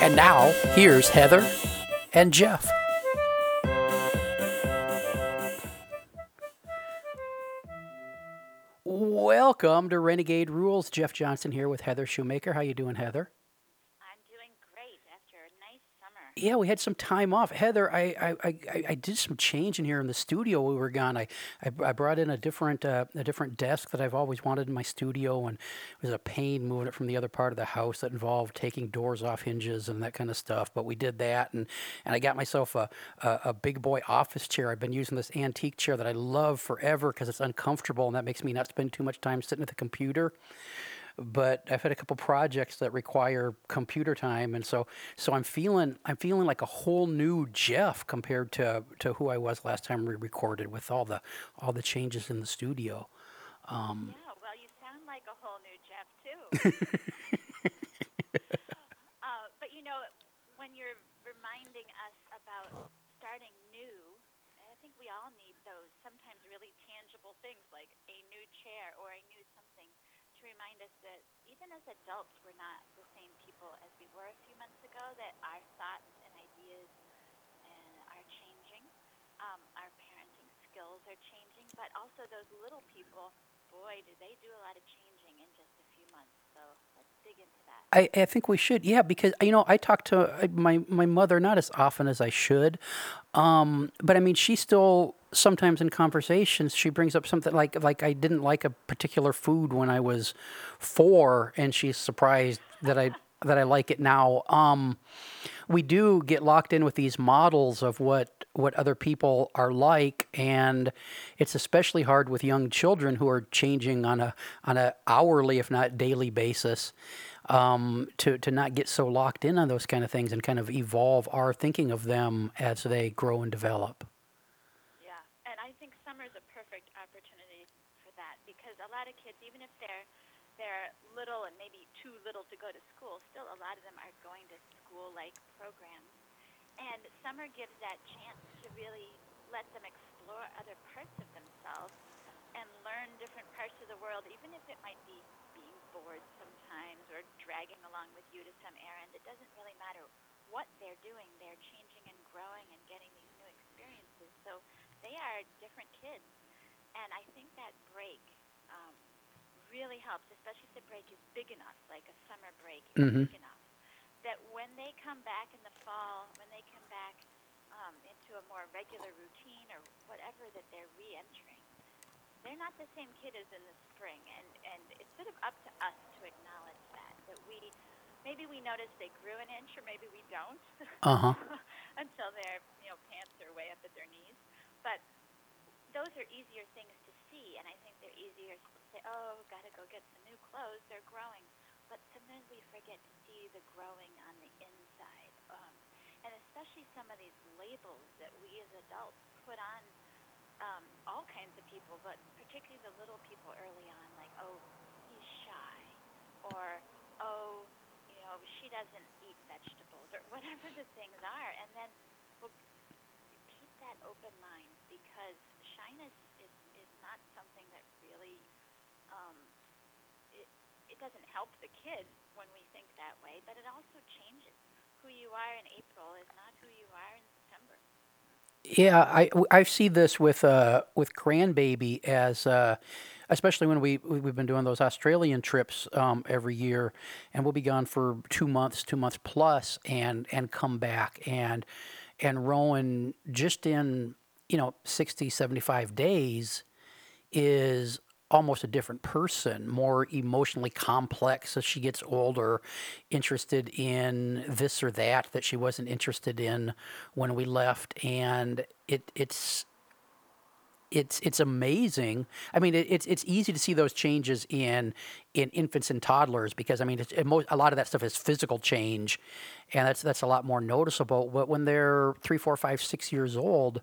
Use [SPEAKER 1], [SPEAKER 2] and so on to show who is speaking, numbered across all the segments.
[SPEAKER 1] And now, here's Heather and Jeff. Welcome to Renegade Rules. Jeff Johnson here with Heather Shumaker. How you doing, Heather? Yeah, we had some time off. Heather, I, I, I, I did some change in here in the studio. We were gone. I, I, I brought in a different uh, a different desk that I've always wanted in my studio, and it was a pain moving it from the other part of the house that involved taking doors off hinges and that kind of stuff. But we did that, and and I got myself a a, a big boy office chair. I've been using this antique chair that I love forever because it's uncomfortable and that makes me not spend too much time sitting at the computer but I've had a couple projects that require computer time, and so so I'm feeling I'm feeling like a whole new Jeff compared to to who I was last time we recorded with all the all the changes in the studio.
[SPEAKER 2] Um, yeah, well, you sound like a whole new Jeff too. uh, but you know, when you're reminding us about starting new, I think we all need those sometimes really tangible things like a new chair or a new something to remind us that even as adults, we're not the same people as we were a few months ago, that our thoughts and ideas and are changing. Um, our parenting skills are changing, but also those little people, boy, do they do a lot of changing in just a few months. So let's dig into that.
[SPEAKER 1] I, I think we should, yeah, because you know I talk to uh, my my mother not as often as I should, um, but I mean she still sometimes in conversations she brings up something like like I didn't like a particular food when I was four, and she's surprised that I that I like it now. Um, we do get locked in with these models of what what other people are like, and it's especially hard with young children who are changing on a on a hourly, if not daily basis. Um, to to not get so locked in on those kind of things and kind of evolve our thinking of them as they grow and develop.
[SPEAKER 2] a lot of kids, even if they're little and maybe too little to go to school, still a lot of them are going to school-like programs. And summer gives that chance to really let them explore other parts of themselves and learn different parts of the world, even if it might be being bored sometimes or dragging along with you to some errand. It doesn't really matter what they're doing. They're changing and growing and getting these new experiences. So they are different kids. And I think that break um, really helps, especially if the break is big enough, like a summer break is mm-hmm. big enough, that when they come back in the fall, when they come back um, into a more regular routine or whatever that they're re-entering, they're not the same kid as in the spring, and and it's sort of up to us to acknowledge that that we maybe we notice they grew an inch or maybe we don't uh-huh. until their you know pants are way up at their knees, but those are easier things to see, and I think they're easier to say, oh, got to go get some new clothes. They're growing. But sometimes we forget to see the growing on the inside. Um, and especially some of these labels that we as adults put on um, all kinds of people, but particularly the little people early on, like, oh, he's shy, or, oh, you know, she doesn't eat vegetables, or whatever the things are. And then well, keep that open mind because shyness is, is not something that really um, it, it doesn't help the kid when we think that way, but it also changes. Who you are in April is not who you are in September.
[SPEAKER 1] Yeah, I I see this with uh with grandbaby as uh especially when we we've been doing those Australian trips um, every year, and we'll be gone for two months, two months plus, and and come back and and Rowan just in you know 60 75 days is almost a different person more emotionally complex as she gets older interested in this or that that she wasn't interested in when we left and it it's it's it's amazing. I mean, it, it's it's easy to see those changes in in infants and toddlers because I mean, it mo- a lot of that stuff is physical change, and that's that's a lot more noticeable. But when they're three, four, five, six years old,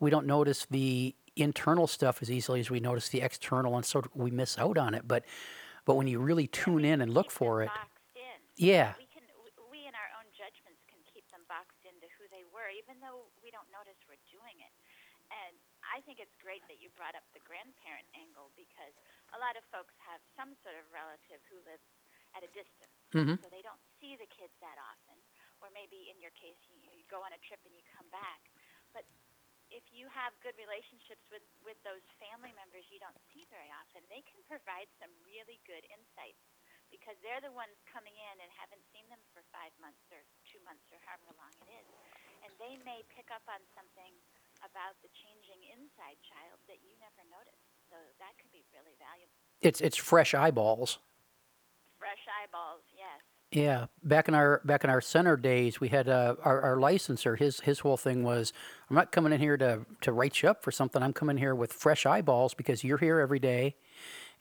[SPEAKER 1] we don't notice the internal stuff as easily as we notice the external, and so we miss out on it. But but when you really tune in and look for it,
[SPEAKER 2] boxed in.
[SPEAKER 1] yeah,
[SPEAKER 2] We can, we, in our own judgments can keep them boxed into who they were, even though we don't notice we're doing it. And I think it's great that you brought up the grandparent angle because a lot of folks have some sort of relative who lives at a distance,
[SPEAKER 1] Mhm.
[SPEAKER 2] so they don't see the kids that often. Or maybe in your case, you, you go on a trip and you come back. But if you have good relationships with, with those family members you don't see very often, they can provide some really good insights because they're the ones coming in and haven't seen them for five months or two months or however long it is. And they may pick up on something about the changing inside child that you never noticed. So that could be really valuable.
[SPEAKER 1] it's it's fresh eyeballs.
[SPEAKER 2] Fresh eyeballs, yes.
[SPEAKER 1] Yeah, back in our back in our center days, we had uh, our our licensor. His his whole thing was, I'm not coming in here to to write you up for something. I'm coming here with fresh eyeballs because you're here every day,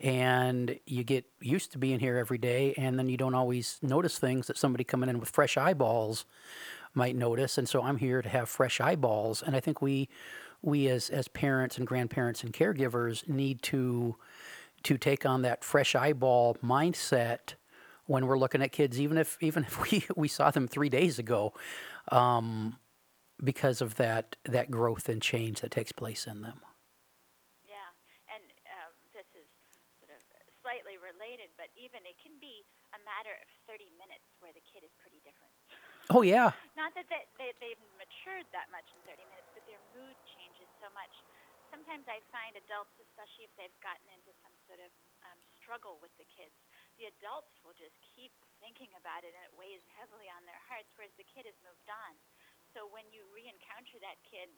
[SPEAKER 1] and you get used to being here every day, and then you don't always notice things that somebody coming in with fresh eyeballs might notice. And so I'm here to have fresh eyeballs, and I think we we as as parents and grandparents and caregivers need to to take on that fresh eyeball mindset when we're looking at kids, even if even if we we saw them three days ago, um, because of that that growth and change that takes place in them.
[SPEAKER 2] Yeah, and um, this is sort of slightly related, but even it can be a matter of 30 minutes where the kid is pretty different.
[SPEAKER 1] Oh yeah,
[SPEAKER 2] Not that they, they, they've matured that much in 30 minutes, but their mood changes so much. Sometimes I find adults, especially if they've gotten into some sort of um, struggle with the kids, the adults will just keep thinking about it and it weighs heavily on their hearts, whereas the kid has moved on. So when you re encounter that kid,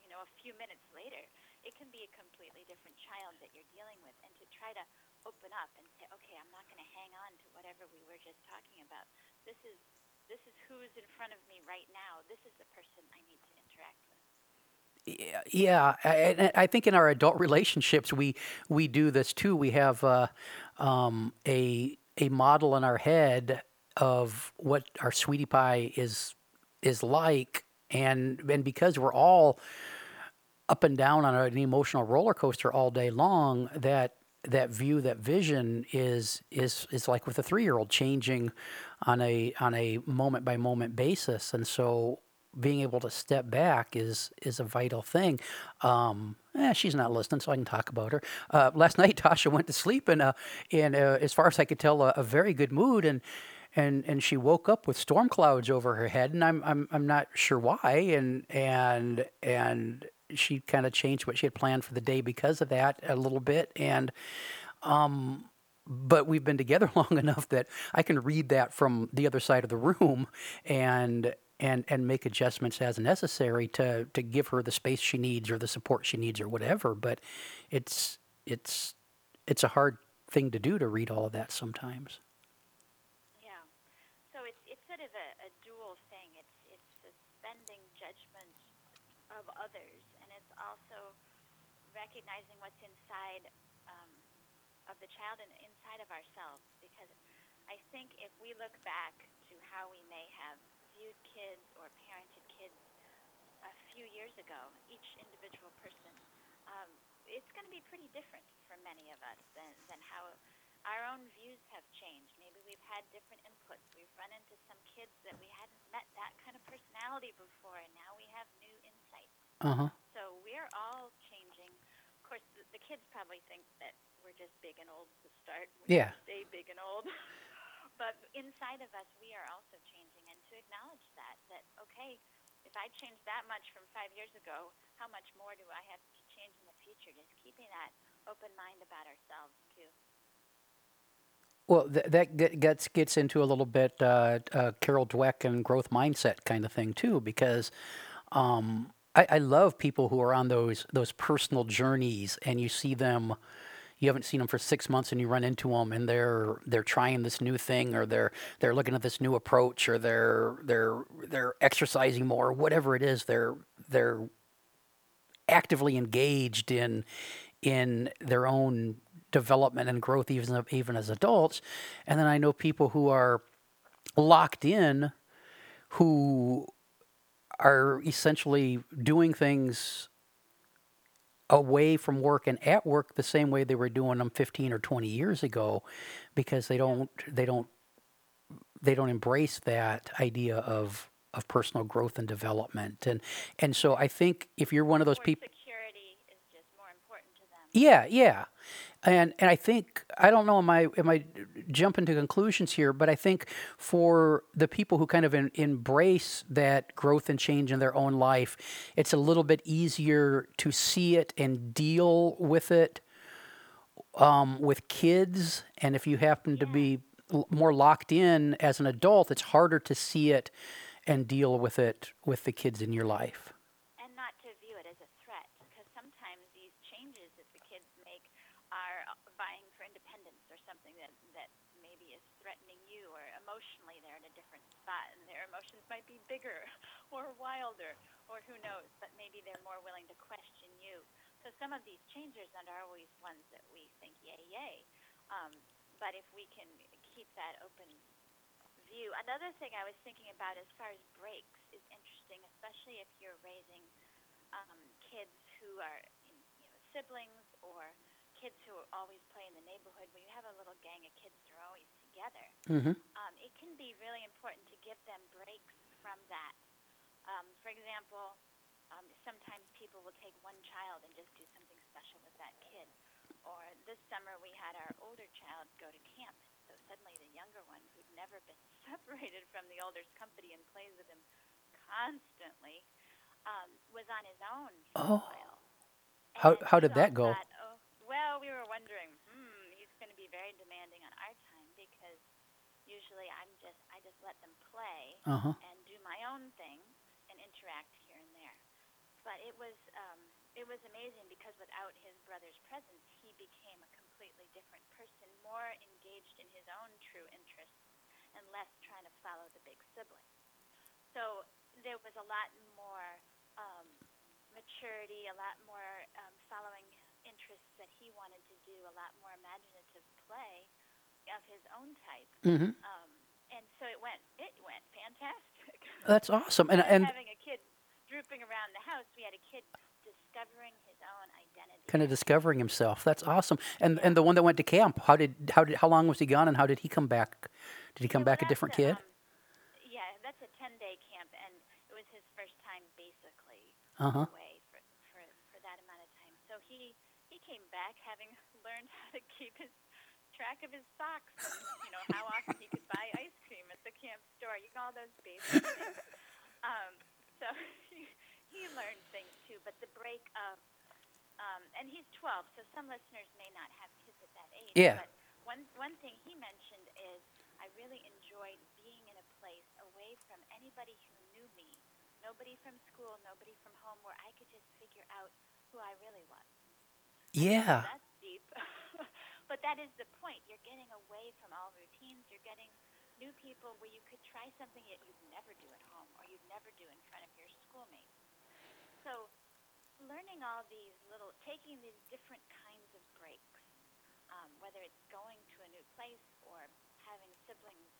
[SPEAKER 2] you know, a few minutes later, it can be a completely different child that you're dealing with. And to try to open up and say, okay, I'm not going to hang on to whatever we were just talking about. This is this is who's in front of me right now. This is the person I need to interact with.
[SPEAKER 1] yeah, yeah. I, I think in our adult relationships, we we do this too. We have uh, um, a a model in our head of what our sweetie pie is is like, and and because we're all up and down on an emotional roller coaster all day long, that that view, that vision is is is like with a three year old changing on a on a moment by moment basis, and so being able to step back is is a vital thing. Um, eh, she's not listening, so I can talk about her. Uh, last night, Tasha went to sleep in a in a, as far as I could tell, a, a very good mood, and and and she woke up with storm clouds over her head, and I'm I'm I'm not sure why, and and and she kind of changed what she had planned for the day because of that a little bit, and but we've been together long enough that I can read that from the other side of the room and and and make adjustments as necessary to to give her the space she needs or the support she needs or whatever but it's it's it's a hard thing to do to read all of that sometimes
[SPEAKER 2] Yeah. So it's it's sort of a, a dual thing. It's it's suspending judgment of others, and it's also recognizing what's inside um, of the child and inside of ourselves. Because I think if we look back to how we may have viewed kids or parented kids a few years ago, each individual person, um, it's going to be pretty different for many of us than, than how our own views have changed. Maybe we've had different inputs. We've run into some kids that we hadn't met that kind of personality before, and now we have new insights.
[SPEAKER 1] uh-huh
[SPEAKER 2] So we're all changing. Of course, the, the kids probably think that we're just big and old to start. We
[SPEAKER 1] Yeah.
[SPEAKER 2] Stay big and old. but inside of us, we are also changing, acknowledge that, that okay, if I changed that much from five years ago, how much more do I have to change in the future? Just keeping that open mind about ourselves too.
[SPEAKER 1] Well, th- that get- gets gets into a little bit uh, uh, Carol Dweck and growth mindset kind of thing too, because um, I, I love people who are on those those personal journeys, and you see them. You haven't seen them for six months, and you run into them, and they're they're trying this new thing, or they're they're looking at this new approach, or they're they're they're exercising more, whatever it is. They're they're actively engaged in in their own development and growth even even as adults and then i know people who are locked in who are essentially doing things away from work and at work the same way they were doing them 15 or 20 years ago because they don't they don't they don't embrace that idea of of personal growth and development and and so I think if you're one of those people
[SPEAKER 2] security is just more important to them.
[SPEAKER 1] yeah, yeah. And and I think I don't know am I am I jumping to conclusions here, but I think for the people who kind of en- embrace that growth and change in their own life, it's a little bit easier to see it and deal with it um, with kids. And if you happen to be l- more locked in as an adult, it's harder to see it and deal with it with the kids in your life.
[SPEAKER 2] and not to view it as a threat because sometimes these changes that the kids make are uh, vying for independence or something that that maybe is threatening you or emotionally they're in a different spot and their emotions might be bigger or wilder or who knows but maybe they're more willing to question you so some of these changes aren't always ones that we think yay yay um, but if we can keep that open view. Another thing I was thinking about as far as breaks is interesting, especially if you're raising um, kids who are, in, you know, siblings or kids who always play in the neighborhood. Where you have a little gang of kids that are always together,
[SPEAKER 1] hmm
[SPEAKER 2] um, it can be really important to give them breaks from that. Um, for example, um, sometimes people will take one child and just do something special with that kid. Or this summer we had our older child go to camp, so suddenly the younger one, who'd never been separated from the older's company and plays with him constantly, um, was on his own for
[SPEAKER 1] Oh.
[SPEAKER 2] a while.
[SPEAKER 1] How
[SPEAKER 2] And
[SPEAKER 1] how did that go?
[SPEAKER 2] thought, oh, well, we were wondering, hmm, he's going to be very demanding on our time because usually I'm just I just let them play
[SPEAKER 1] Uh huh.
[SPEAKER 2] and own thing and interact here and there. But it was um, it was amazing because without his brother's presence, he became a completely different person, more engaged in his own true interests and less trying to follow the big sibling. So there was a lot more um, maturity, a lot more um, following interests that he wanted to do, a lot more imaginative play of his own type.
[SPEAKER 1] hmm
[SPEAKER 2] Um, and so it went it went fantastic.
[SPEAKER 1] That's awesome. And and
[SPEAKER 2] having a kid drooping around the house, we had a kid discovering his own identity.
[SPEAKER 1] kind of discovering himself. That's awesome. And and the one that went to camp, how did how did how long was he gone and how did he come back? Did he come
[SPEAKER 2] well,
[SPEAKER 1] back a different kid?
[SPEAKER 2] Um, yeah, that's a ten day camp, and it was his first time basically
[SPEAKER 1] Uh huh.
[SPEAKER 2] away for, for for that amount of time. So he he came back having learned how to keep his track of his socks and you know how often he could buy ice cream at the camp store. You know all those basic things. Um, so he, he learned things too. But the break of um, and he's 12, so some listeners may not have kids at that age.
[SPEAKER 1] Yeah.
[SPEAKER 2] But one one thing he mentioned is I really enjoyed being in a place away from anybody who knew me, nobody from school, nobody from home, where I could just figure out who I really was.
[SPEAKER 1] Yeah.
[SPEAKER 2] That's deep. but that is the point. You're getting away from all routines. You're getting new people where you could try something that you'd never do at home or you'd never do in front of your schoolmates. So, learning all these little, taking these different kinds of breaks, um, whether it's going to a new place or having siblings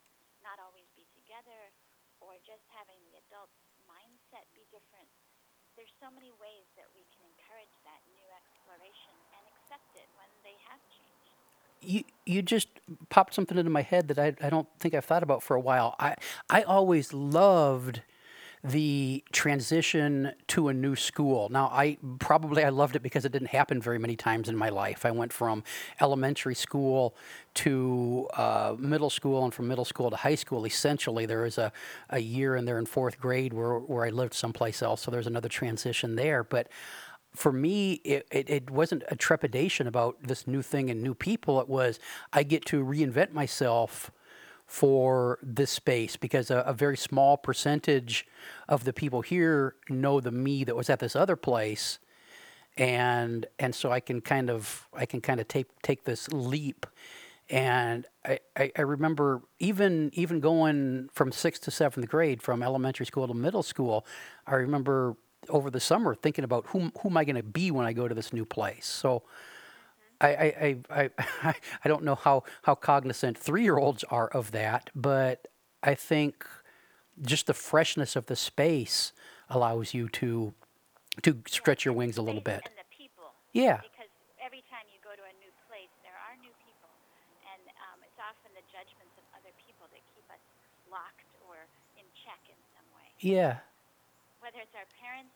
[SPEAKER 2] not always be together or just having the adult's mindset be different, there's so many ways that we can encourage that new exploration and accept it when they have changed.
[SPEAKER 1] You you just popped something into my head that I I don't think I've thought about for a while. I I always loved the transition to a new school. Now, I probably I loved it because it didn't happen very many times in my life. I went from elementary school to uh, middle school, and from middle school to high school. Essentially, there was a, a year in there in fourth grade where where I lived someplace else. So there's another transition there, but for me, it, it, it wasn't a trepidation about this new thing and new people. It was I get to reinvent myself for this space because a, a very small percentage of the people here know the me that was at this other place and and so I can kind of I can kind of take take this leap and I, I, I remember even even going from sixth to seventh grade from elementary school to middle school I remember over the summer thinking about who who am I going to be when I go to this new place. So. I, I, I, I, I don't know how, how cognizant three year olds are of that, but I think just the freshness of the space allows you to to stretch your wings a little bit.
[SPEAKER 2] People.
[SPEAKER 1] Yeah.
[SPEAKER 2] Because every time you go to a new place, there are new people, and um, it's often the judgments of other people that keep us locked or in check in some way.
[SPEAKER 1] Yeah.
[SPEAKER 2] Whether it's our parents,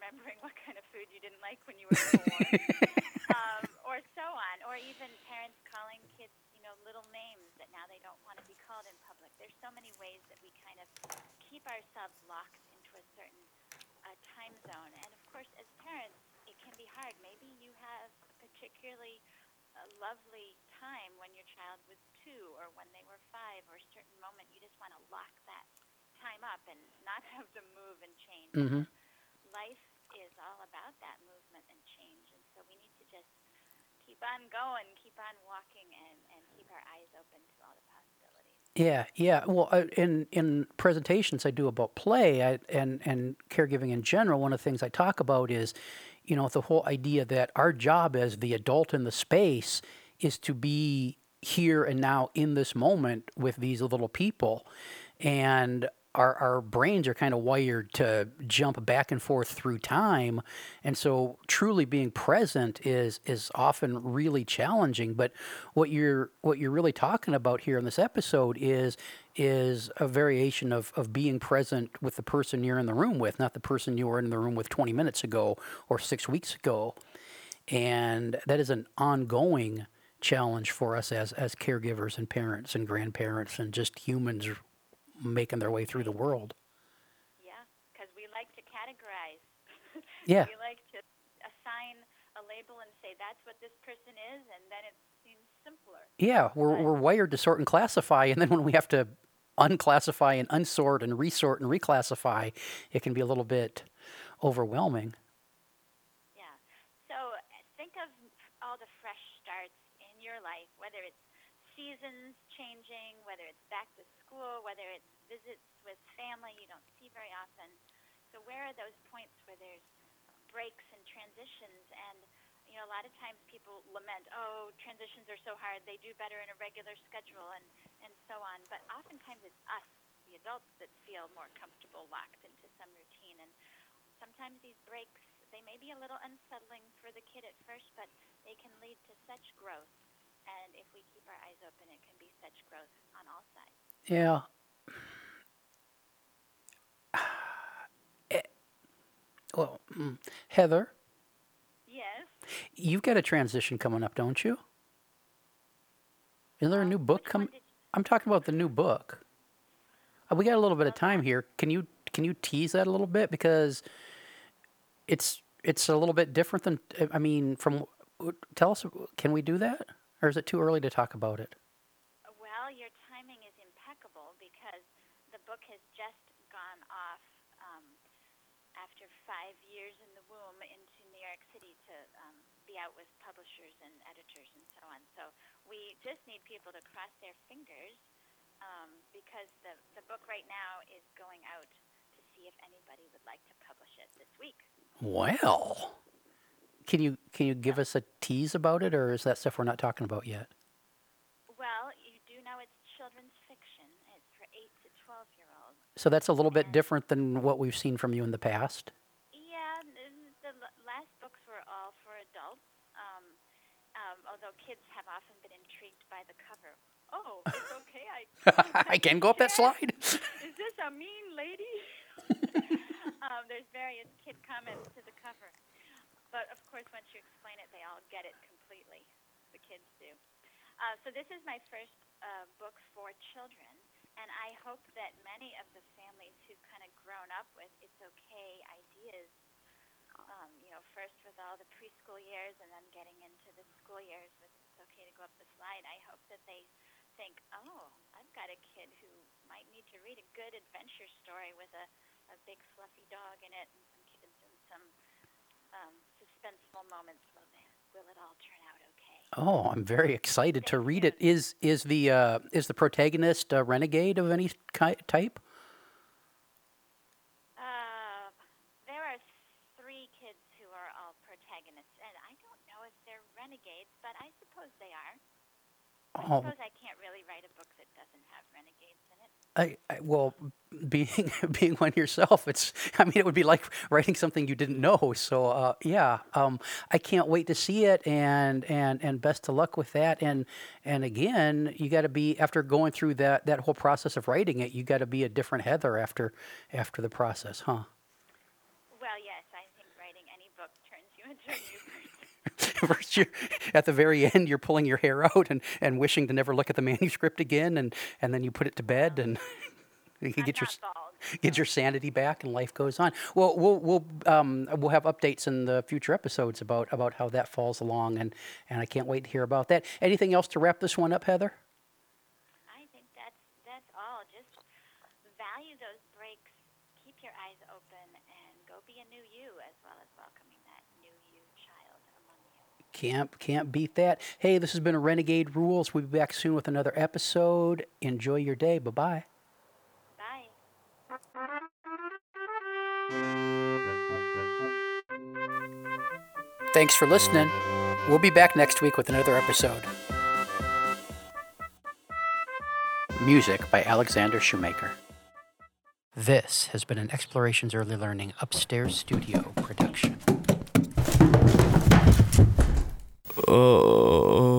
[SPEAKER 2] remembering what kind of food you didn't like when you were four? um, or so on, or even parents calling kids, you know, little names that now they don't want to be called in public. There's so many ways that we kind of keep ourselves locked into a certain uh, time zone. And of course, as parents, it can be hard. Maybe you have a particularly uh, lovely time when your child was two or when they were five or a certain moment you just want to lock that time up and not have to move and change.
[SPEAKER 1] Mhm.
[SPEAKER 2] Life about that movement and change, and so we need to just keep on going, keep on walking, and, and keep our eyes open to all the possibilities.
[SPEAKER 1] Yeah, yeah. Well, uh, in in presentations I do about play I, and and caregiving in general, one of the things I talk about is, you know, the whole idea that our job as the adult in the space is to be here and now in this moment with these little people, and our our brains are kind of wired to jump back and forth through time, and so truly being present is is often really challenging. But what you're what you're really talking about here in this episode is is a variation of of being present with the person you're in the room with, not the person you were in the room with 20 minutes ago or six weeks ago, and that is an ongoing challenge for us as as caregivers and parents and grandparents and just humans making their way through the world.
[SPEAKER 2] Yeah, because we like to categorize.
[SPEAKER 1] Yeah.
[SPEAKER 2] we like to assign a label and say that's what this person is, and then it seems simpler.
[SPEAKER 1] Yeah, we're
[SPEAKER 2] Right.
[SPEAKER 1] we're wired to sort and classify, and then when we have to unclassify and unsort and resort and reclassify, it can be a little bit overwhelming.
[SPEAKER 2] Yeah. So think of all the fresh starts in your life, whether it's seasons changing, whether it's back to school, whether it's visits with family you don't see very often. So where are those points where there's breaks and transitions and you know, a lot of times people lament, oh, transitions are so hard, they do better in a regular schedule and, and so on. But oftentimes it's us, the adults, that feel more comfortable locked into some routine. And sometimes these breaks, they may be a little unsettling for the kid at first, but they can lead to such growth. And if we keep our eyes open, it can be such growth on all sides.
[SPEAKER 1] Yeah. Well, mm, Heather,
[SPEAKER 2] Yes.
[SPEAKER 1] you've got a transition coming up, don't you? Is there a new book coming?
[SPEAKER 2] did
[SPEAKER 1] I'm talking about the new book. Uh, we got a little bit of time here. Can you can you tease that a little bit because it's it's a little bit different than I mean from tell us can we do that or is it too early to talk about it?
[SPEAKER 2] Well, your timing is impeccable because the book has just gone off um, after five years in the womb into New York City to um, be out with publishers and editors and so on. So we just need people to cross their fingers um, because the, the book right now is going out to see if anybody would like to publish it this week.
[SPEAKER 1] Well, can you can you give us a tease about it or is that stuff we're not talking about yet?
[SPEAKER 2] Well, you do know it's children's fiction. It's for 8 to 12 year olds.
[SPEAKER 1] So that's a little bit different than what we've seen from you in the past.
[SPEAKER 2] Yeah, n- the l- last books were all for adults. Um, um, although kids have often been intrigued by the cover. Oh, it's okay. I
[SPEAKER 1] I can go up that slide.
[SPEAKER 2] is this a mean lady? um, there's various kid comments to the cover, but of course, once you explain it, they all get it completely. The kids do. Uh, so this is my first uh, book for children, and I hope that many of the families who've kind of grown up with "It's Okay" ideas um, you know, first with all the preschool years and then getting into the school years with it's okay to go up the slide, I hope that they think, oh, I've got a kid who might need to read a good adventure story with a, a big fluffy dog in it and some kids and some um, suspenseful moments. Will, they, will it all turn out okay?
[SPEAKER 1] Oh, I'm very excited to read it. Is is the uh, is the protagonist a renegade of any ki- type?
[SPEAKER 2] Uh, there are renegades, but I suppose they are. I
[SPEAKER 1] Oh,
[SPEAKER 2] suppose I can't really write a book that doesn't have renegades in it.
[SPEAKER 1] I, I well, being being one yourself, it's. I mean, it would be like writing something you didn't know. So, uh, yeah, um, I can't wait to see it, and and and best of luck with that. And and again, you got to be after going through that that whole process of writing it, you got to be a different Heather after after the process, huh?
[SPEAKER 2] Well, yes, I think writing any book turns you into a new person.
[SPEAKER 1] First, at the very end, you're pulling your hair out and, and wishing to never look at the manuscript again, and, and then you put it to bed, and you get your
[SPEAKER 2] bald.
[SPEAKER 1] get your sanity back, and life goes on. Well, we'll we'll um, we'll have updates in the future episodes about about how that falls along, and and I can't wait to hear about that. Anything else to wrap this one up, Heather?
[SPEAKER 2] I think that's that's all. Just value those breaks. Keep your eyes open and go be a new you, as well as welcoming that new you child among you.
[SPEAKER 1] Can't can't beat that. Hey, this has been a Renegade Rules. We'll be back soon with another episode. Enjoy your day. Bye bye.
[SPEAKER 2] Bye.
[SPEAKER 1] Thanks for listening. We'll be back next week with another episode. Music by Alexander Shumaker. This has been an Explorations Early Learning Upstairs Studio production.
[SPEAKER 3] oh.